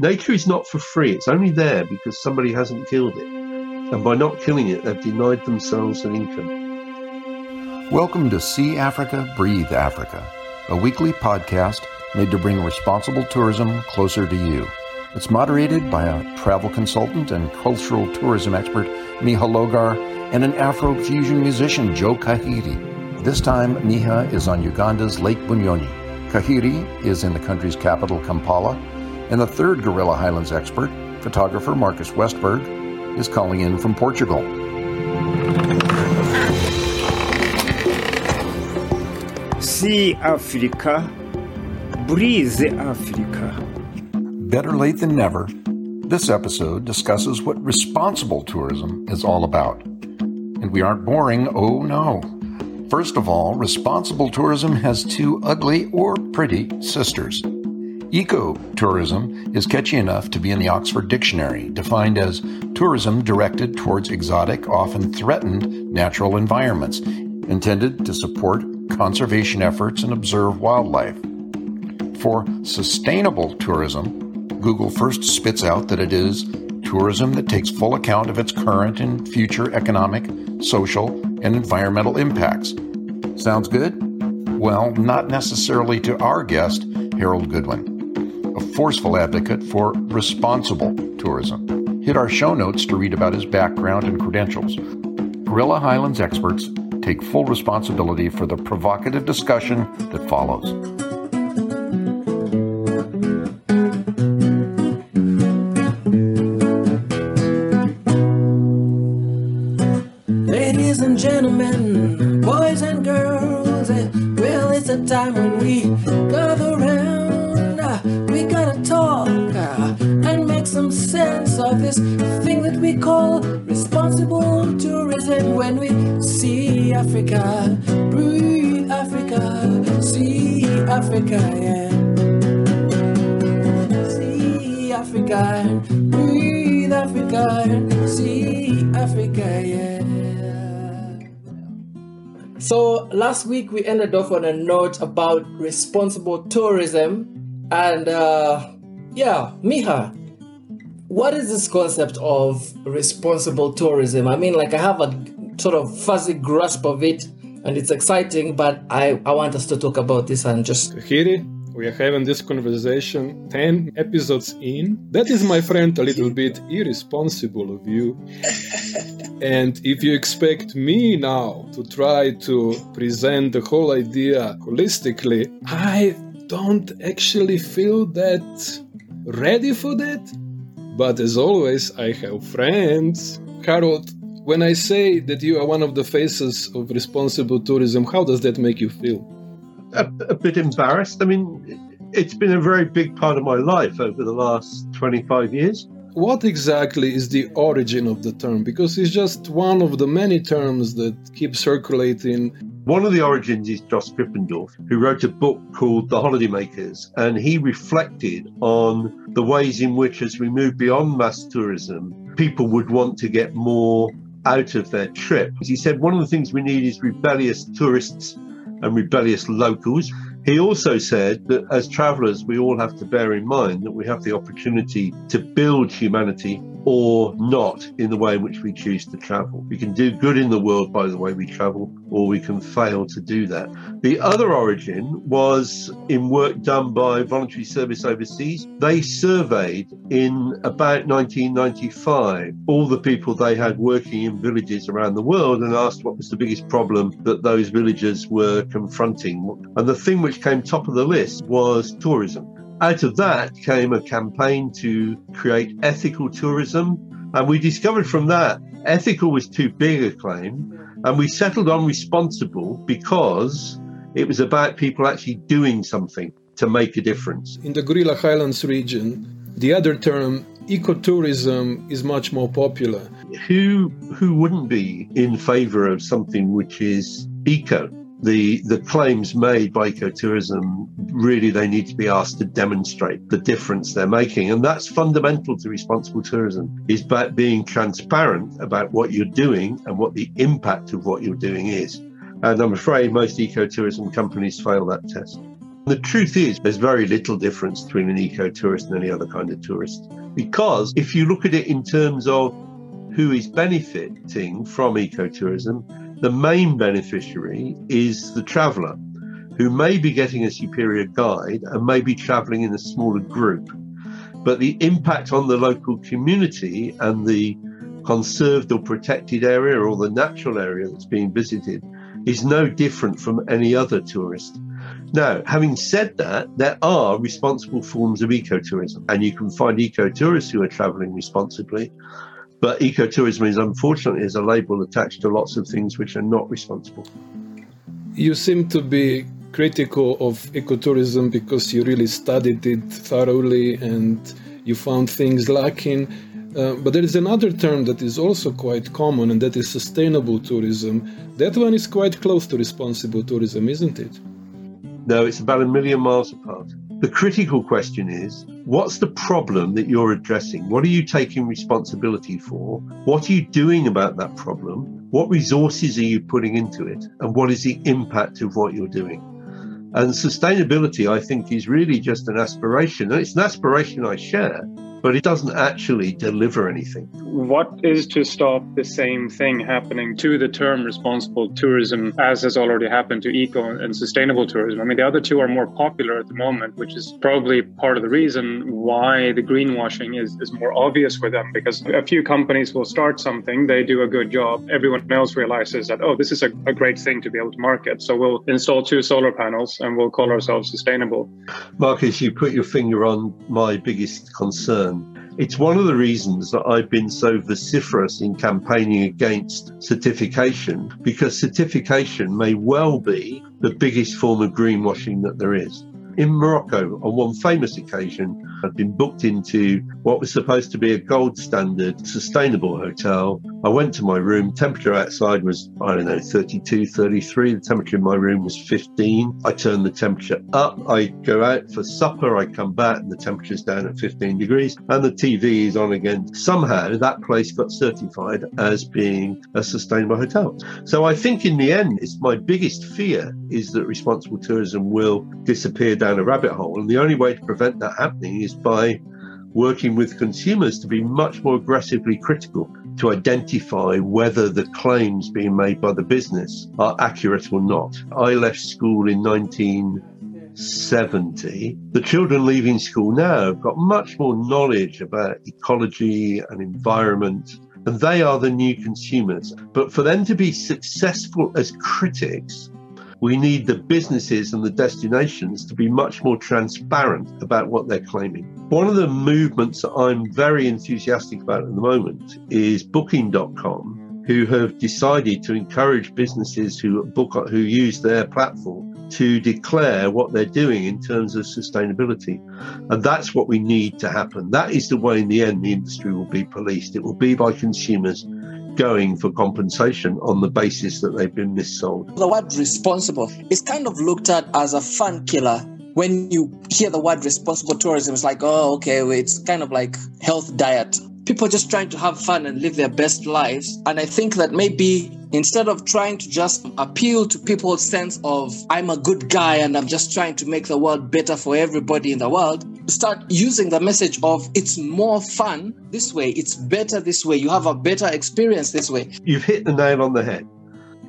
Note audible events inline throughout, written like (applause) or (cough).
Nature is not for free. It's only there because somebody hasn't killed it. And by not killing it, they've denied themselves an income. Welcome to See Africa, Breathe Africa, a weekly podcast made to bring responsible tourism closer to you. It's moderated by a travel consultant and cultural tourism expert, Miha Logar, and an Afro-fusion musician, Joe Kahiri. This time, Miha is on Uganda's Lake Bunyonyi. Kahiri is in the country's capital, Kampala, and the third Gorilla Highlands expert, photographer Marcus Westberg, is calling in from Portugal. See Africa, breathe Africa. Better late than never, this episode discusses what responsible tourism is all about. And we aren't boring, oh no. First of all, responsible tourism has two ugly or pretty sisters. Ecotourism is catchy enough to be in the Oxford Dictionary, defined as tourism directed towards exotic, often threatened natural environments, intended to support conservation efforts and observe wildlife. For sustainable tourism, Google first spits out that it is tourism that takes full account of its current and future economic, social, and environmental impacts. Sounds good? Well, not necessarily to our guest, Harold Goodwin, a forceful advocate for responsible tourism. Hit our show notes to read about his background and credentials. Gorilla Highlands experts take full responsibility for the provocative discussion that follows. Africa, Africa, yeah. See Africa, breathe Africa, see Africa, yeah. So last week we ended off on a note about responsible tourism, and uh, yeah, Miha, what is this concept of responsible tourism? I mean, like I have a sort of fuzzy grasp of it and it's exciting, but I, I want us to talk about this and just. Kahiri, we are having this conversation 10 episodes in. That is, my friend, a little bit irresponsible of you. (laughs) and if you expect me now to try to present the whole idea holistically, I don't actually feel that ready for that. But as always, I have friends. Harold, when I say that you are one of the faces of responsible tourism, how does that make you feel? A, a bit embarrassed. I mean, it's been a very big part of my life over the last 25 years. What exactly is the origin of the term? Because it's just one of the many terms that keep circulating. One of the origins is Jost Krippendorf, who wrote a book called The Holidaymakers, and he reflected on the ways in which, as we move beyond mass tourism, people would want to get more out of their trip. He said one of the things we need is rebellious tourists and rebellious locals. He also said that as travelers, we all have to bear in mind that we have the opportunity to build humanity or not in the way in which we choose to travel. We can do good in the world by the way we travel, or we can fail to do that. The other origin was in work done by Voluntary Service Overseas. They surveyed in about 1995 all the people they had working in villages around the world and asked what was the biggest problem that those villagers were confronting. And the thing which came top of the list was tourism. Out of that came a campaign to create ethical tourism. And we discovered from that ethical was too big a claim. And we settled on responsible because it was about people actually doing something to make a difference. In the Gorilla Highlands region, the other term ecotourism is much more popular. Who who wouldn't be in favor of something which is eco? The the claims made by ecotourism really they need to be asked to demonstrate the difference they're making and that's fundamental to responsible tourism is about being transparent about what you're doing and what the impact of what you're doing is and i'm afraid most ecotourism companies fail that test The truth is, there's very little difference between an eco tourist and any other kind of tourist. Because if you look at it in terms of who is benefiting from ecotourism, the main beneficiary is the traveller, who may be getting a superior guide and may be travelling in a smaller group. But the impact on the local community and the conserved or protected area or the natural area that's being visited is no different from any other tourist. Now, having said that, there are responsible forms of ecotourism, and you can find ecotourists who are traveling responsibly. But ecotourism is unfortunately is a label attached to lots of things which are not responsible. You seem to be critical of ecotourism because you really studied it thoroughly and you found things lacking. Uh, but there is another term that is also quite common, and that is sustainable tourism. That one is quite close to responsible tourism, isn't it? No, it's about a million miles apart. The critical question is what's the problem that you're addressing? What are you taking responsibility for? What are you doing about that problem? What resources are you putting into it? And what is the impact of what you're doing? And sustainability, I think, is really just an aspiration. And it's an aspiration I share but it doesn't actually deliver anything. What is to stop the same thing happening to the term responsible tourism as has already happened to eco and sustainable tourism? I mean, the other two are more popular at the moment, which is probably part of the reason why the greenwashing is, is more obvious for them because a few companies will start something, they do a good job, everyone else realizes that, oh, this is a, a great thing to be able to market. So we'll install two solar panels and we'll call ourselves sustainable. Marcus, you put your finger on my biggest concern it's one of the reasons that I've been so vociferous in campaigning against certification, because certification may well be the biggest form of greenwashing that there is. In Morocco, on one famous occasion, I'd been booked into what was supposed to be a gold standard sustainable hotel. I went to my room, temperature outside was, I don't know, 32, 33. The temperature in my room was 15. I turned the temperature up. I go out for supper. I come back and the temperature's down at 15 degrees and the TV is on again. Somehow that place got certified as being a sustainable hotel. So I think in the end, it's my biggest fear is that responsible tourism will disappear down a rabbit hole. And the only way to prevent that happening is by working with consumers to be much more aggressively critical to identify whether the claims being made by the business are accurate or not. I left school in 1970. The children leaving school now have got much more knowledge about ecology and environment, and they are the new consumers. But for them to be successful as critics, we need the businesses and the destinations to be much more transparent about what they're claiming. One of the movements that I'm very enthusiastic about at the moment is Booking.com, who have decided to encourage businesses who book who use their platform to declare what they're doing in terms of sustainability. And that's what we need to happen. That is the way in the end the industry will be policed. It will be by consumers going for compensation on the basis that they've been missold. The word responsible is kind of looked at as a fun killer. When you hear the word responsible tourism, it's like, oh, okay, it's kind of like health diet. People just trying to have fun and live their best lives. And I think that maybe instead of trying to just appeal to people's sense of I'm a good guy and I'm just trying to make the world better for everybody in the world, start using the message of it's more fun this way, it's better this way, you have a better experience this way. You've hit the nail on the head.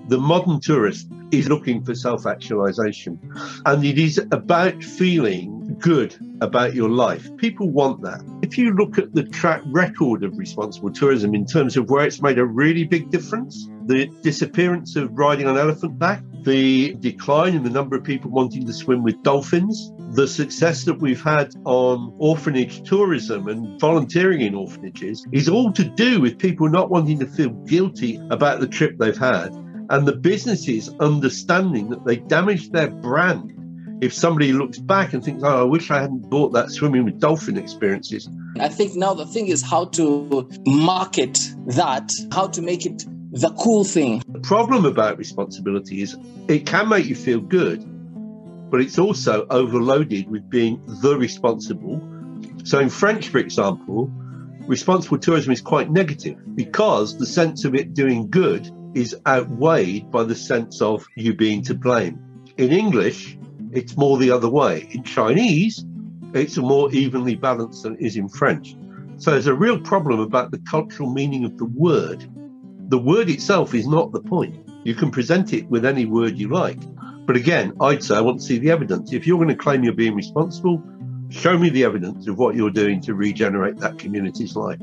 The modern tourist is looking for self actualization, and it is about feeling good about your life. People want that. If you look at the track record of responsible tourism in terms of where it's made a really big difference, the disappearance of riding on elephant back, the decline in the number of people wanting to swim with dolphins, the success that we've had on orphanage tourism and volunteering in orphanages is all to do with people not wanting to feel guilty about the trip they've had and the businesses understanding that they damaged their brand if somebody looks back and thinks, oh, I wish I hadn't bought that swimming with dolphin experiences. I think now the thing is how to market that, how to make it the cool thing. The problem about responsibility is it can make you feel good, but it's also overloaded with being the responsible. So in French, for example, responsible tourism is quite negative because the sense of it doing good is outweighed by the sense of you being to blame. In English, It's more the other way. In Chinese, it's more evenly balanced than it is in French. So there's a real problem about the cultural meaning of the word. The word itself is not the point. You can present it with any word you like. But again, I'd say I want to see the evidence. If you're going to claim you're being responsible, show me the evidence of what you're doing to regenerate that community's life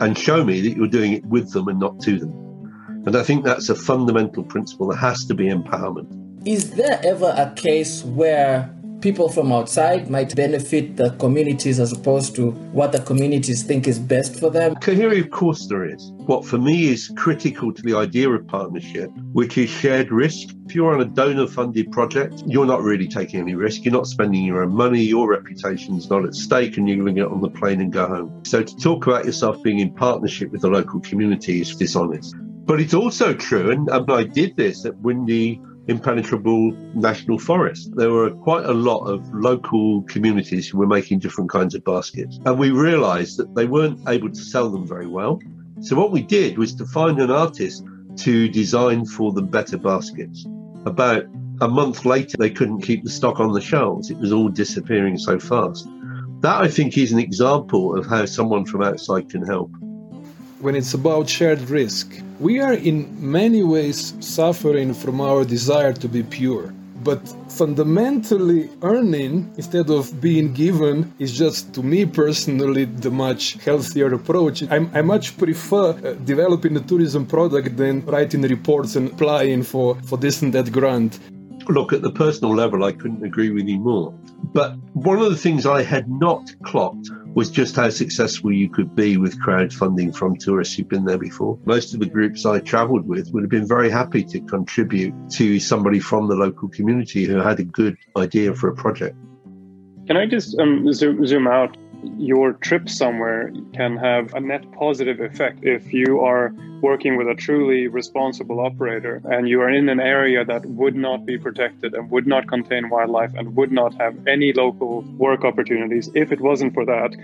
and show me that you're doing it with them and not to them. And I think that's a fundamental principle. There has to be empowerment. Is there ever a case where people from outside might benefit the communities as opposed to what the communities think is best for them? Kahiri, of course, there is. What for me is critical to the idea of partnership, which is shared risk. If you're on a donor funded project, you're not really taking any risk. You're not spending your own money. Your reputation's not at stake, and you're going to get on the plane and go home. So to talk about yourself being in partnership with the local community is dishonest. But it's also true, and, and I did this at Bwindi impenetrable national forest. There were quite a lot of local communities who were making different kinds of baskets. And we realized that they weren't able to sell them very well. So what we did was to find an artist to design for them better baskets. About a month later, they couldn't keep the stock on the shelves. It was all disappearing so fast. That, I think, is an example of how someone from outside can help when it's about shared risk. We are in many ways suffering from our desire to be pure. But fundamentally, earning instead of being given is just, to me personally, the much healthier approach. I'm, i much prefer uh, developing a tourism product than writing reports and applying for, for this and that grant. Look, at the personal level, I couldn't agree with you more. But one of the things I had not clocked was just how successful you could be with crowdfunding from tourists who've been there before. Most of the groups I traveled with would have been very happy to contribute to somebody from the local community who had a good idea for a project. Can I just um, zoom, zoom out? Your trip somewhere can have a net positive effect if you are working with a truly responsible operator and you are in an area that would not be protected and would not contain wildlife and would not have any local work opportunities if it wasn't for that.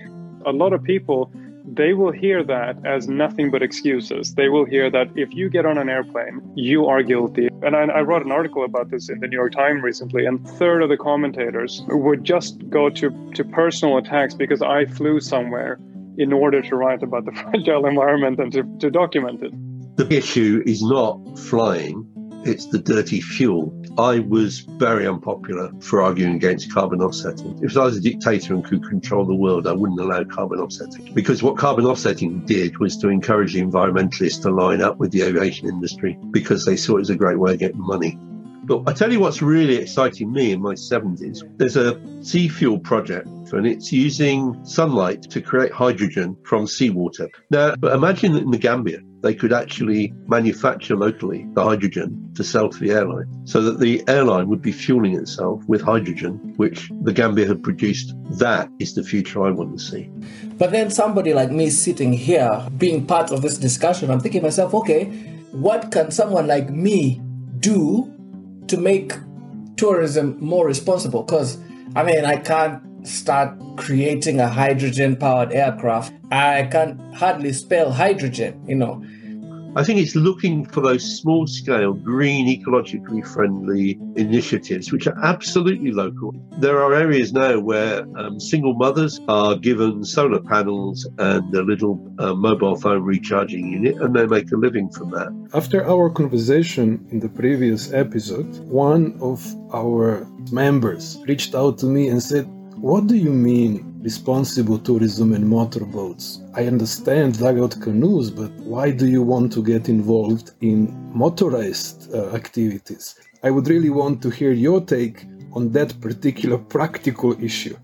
A lot of people they will hear that as nothing but excuses. They will hear that if you get on an airplane, you are guilty. And I, I, wrote an article about this in the New York Times recently, and third of the commentators would just go to, to personal attacks because I flew somewhere in order to write about the (laughs) fragile environment and to, to document it. The issue is not flying, it's the dirty fuel. I was very unpopular for arguing against carbon offsetting. If I was a dictator and could control the world, I wouldn't allow carbon offsetting. Because what carbon offsetting did was to encourage the environmentalists to line up with the aviation industry because they saw it as a great way of getting money. But I tell you what's really exciting me in my 70s. There's a SEAFUEL project and it's using sunlight to create hydrogen from seawater. Now, imagine in the Gambia, they could actually manufacture locally the hydrogen to sell to the airline so that the airline would be fueling itself with hydrogen, which the Gambia had produced. That is the future I want to see. But then somebody like me sitting here, being part of this discussion, I'm thinking myself, okay, what can someone like me do to make tourism more responsible? Because, I mean, I can't start creating a hydrogen powered aircraft, I can hardly spell hydrogen, you know. I think it's looking for those small scale, green, ecologically friendly initiatives, which are absolutely local. There are areas now where um, single mothers are given solar panels and a little uh, mobile phone recharging unit, and they make a living from that. After our conversation in the previous episode, one of our members reached out to me and said, what do you mean responsible tourism and motorboats? I understand dugout canoes, but why do you want to get involved in motorized uh, activities? I would really want to hear your take on that particular practical issue.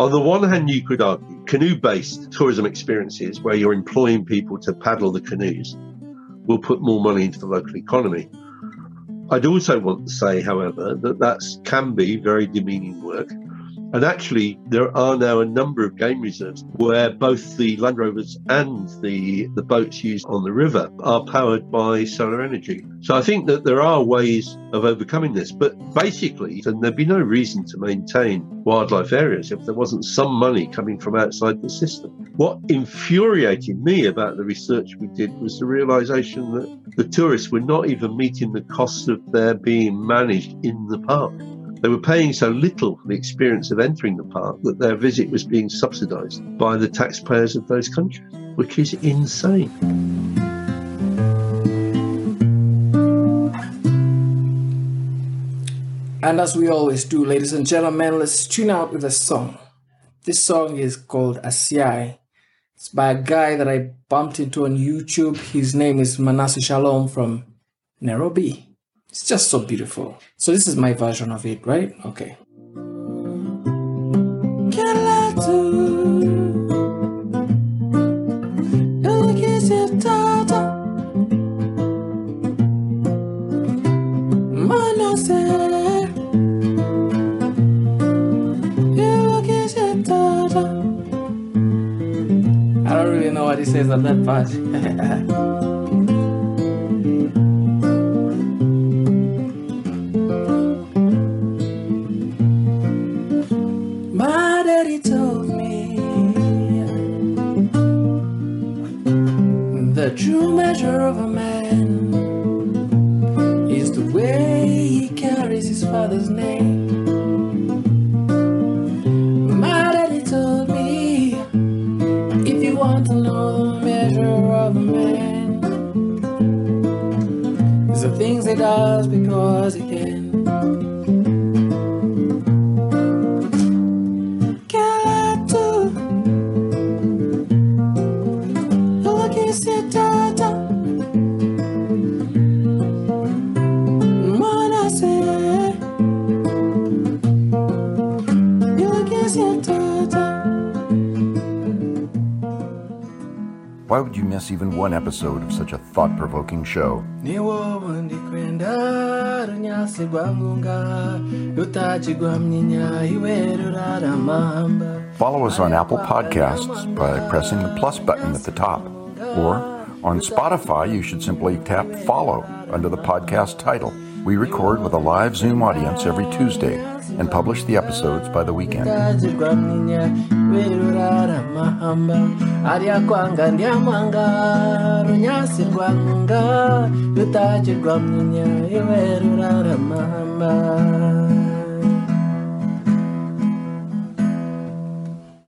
On the one hand, you could argue canoe based tourism experiences where you're employing people to paddle the canoes will put more money into the local economy. I'd also want to say, however, that that can be very demeaning work and actually, there are now a number of game reserves where both the Land Rovers and the, the boats used on the river are powered by solar energy. So I think that there are ways of overcoming this. But basically, then there'd be no reason to maintain wildlife areas if there wasn't some money coming from outside the system. What infuriated me about the research we did was the realization that the tourists were not even meeting the cost of their being managed in the park. They were paying so little for the experience of entering the park that their visit was being subsidized by the taxpayers of those countries, which is insane. And as we always do, ladies and gentlemen, let's tune out with a song. This song is called Asiai. It's by a guy that I bumped into on YouTube. His name is Manasseh Shalom from Nairobi. It's just so beautiful. So this is my version of it, right? Okay. I don't really know what he says on that part. (laughs) miss even one episode of such a thought provoking show? niwo ndikwenda runyasi rwa munga rutaji rwa mnyinya iwe ruraramamba Follow us on Apple Podcasts by pressing the plus button at the top. Or on Spotify, you should simply tap follow under the podcast title. We record with a live Zoom audience every Tuesday and publish the episodes by the weekend.